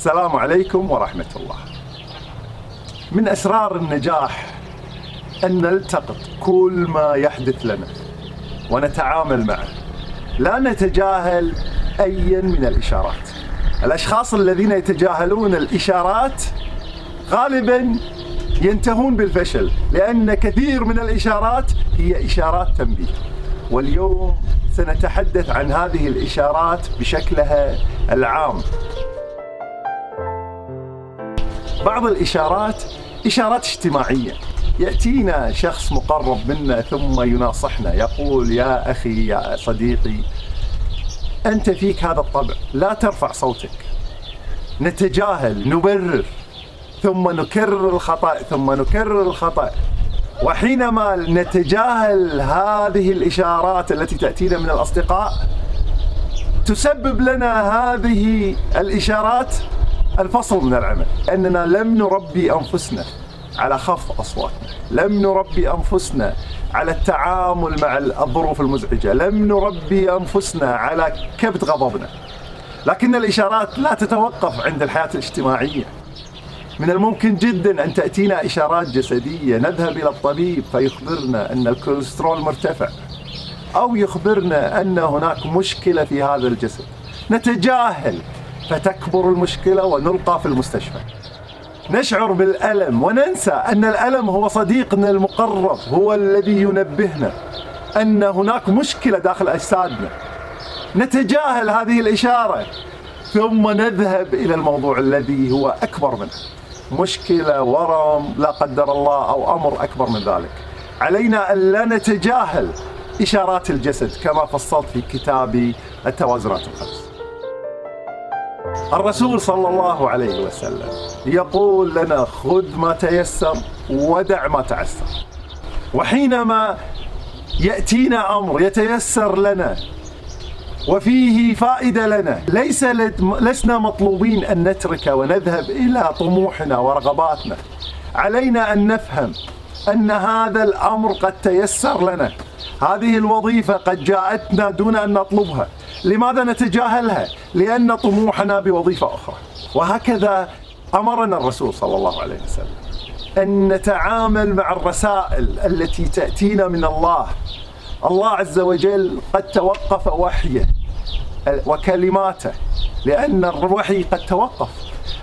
السلام عليكم ورحمة الله. من أسرار النجاح أن نلتقط كل ما يحدث لنا ونتعامل معه. لا نتجاهل أيا من الإشارات. الأشخاص الذين يتجاهلون الإشارات غالبا ينتهون بالفشل لأن كثير من الإشارات هي إشارات تنبيه. واليوم سنتحدث عن هذه الإشارات بشكلها العام بعض الإشارات إشارات اجتماعية. يأتينا شخص مقرب منا ثم يناصحنا يقول يا أخي يا صديقي أنت فيك هذا الطبع لا ترفع صوتك. نتجاهل نبرر ثم نكرر الخطأ ثم نكرر الخطأ. وحينما نتجاهل هذه الإشارات التي تأتينا من الأصدقاء تسبب لنا هذه الإشارات الفصل من العمل. أننا لم نربي أنفسنا على خفض أصواتنا. لم نربي أنفسنا على التعامل مع الظروف المزعجة. لم نربي أنفسنا على كبت غضبنا. لكن الإشارات لا تتوقف عند الحياة الاجتماعية. من الممكن جدا أن تأتينا إشارات جسدية نذهب إلى الطبيب فيخبرنا أن الكوليسترول مرتفع أو يخبرنا أن هناك مشكلة في هذا الجسد. نتجاهل فتكبر المشكلة ونلقى في المستشفى. نشعر بالألم وننسى أن الألم هو صديقنا المقرب هو الذي ينبهنا أن هناك مشكلة داخل أجسادنا. نتجاهل هذه الإشارة ثم نذهب إلى الموضوع الذي هو أكبر منه. مشكلة ورم لا قدر الله أو أمر أكبر من ذلك. علينا أن لا نتجاهل إشارات الجسد كما فصلت في كتابي التوازنات الخمس. الرسول صلى الله عليه وسلم يقول لنا خذ ما تيسر ودع ما تعسر. وحينما يأتينا أمر يتيسر لنا وفيه فائدة لنا ليس لسنا مطلوبين أن نترك ونذهب إلى طموحنا ورغباتنا. علينا أن نفهم أن هذا الأمر قد تيسر لنا. هذه الوظيفة قد جاءتنا دون أن نطلبها. لماذا نتجاهلها؟ لأن طموحنا بوظيفة أخرى. وهكذا أمرنا الرسول صلى الله عليه وسلم أن نتعامل مع الرسائل التي تأتينا من الله. الله عز وجل قد توقف وحيه وكلماته لأن الوحي قد توقف.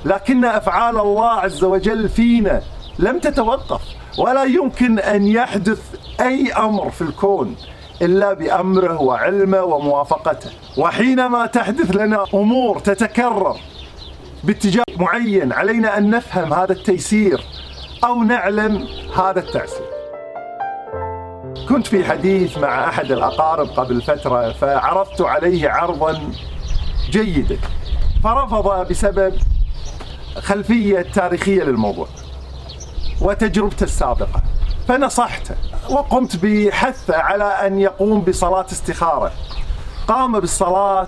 لكن أفعال الله عز وجل فينا لم تتوقف. ولا يمكن أن يحدث أي أمر في الكون إلا بأمره وعلمه وموافقته. وحينما تحدث لنا أمور تتكرر باتجاه معين علينا أن نفهم هذا التيسير أو نعلم هذا التعسير. كنت في حديث مع أحد الأقارب قبل فترة فعرضت عليه عرضا جيدا. فرفض بسبب خلفية تاريخية للموضوع وتجربته السابقة. فنصحته وقمت بحثه على أن يقوم بصلاة استخارة. قام بالصلاة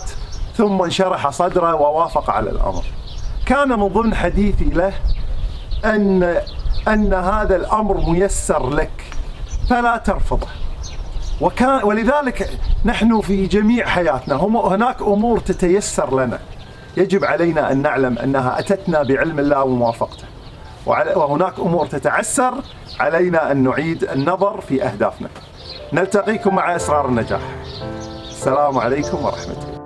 ثم انشرح صدره ووافق على الأمر. كان من ضمن حديثي له أن أن هذا الأمر ميسر لك فلا ترفضه. وكان ولذلك نحن في جميع حياتنا هم هناك أمور تتيسر لنا. يجب علينا أن نعلم أنها أتتنا بعلم الله وموافقته. وهناك أمور تتعسر علينا أن نعيد النظر في أهدافنا. نلتقيكم مع إسرار النجاح. السلام عليكم ورحمة الله.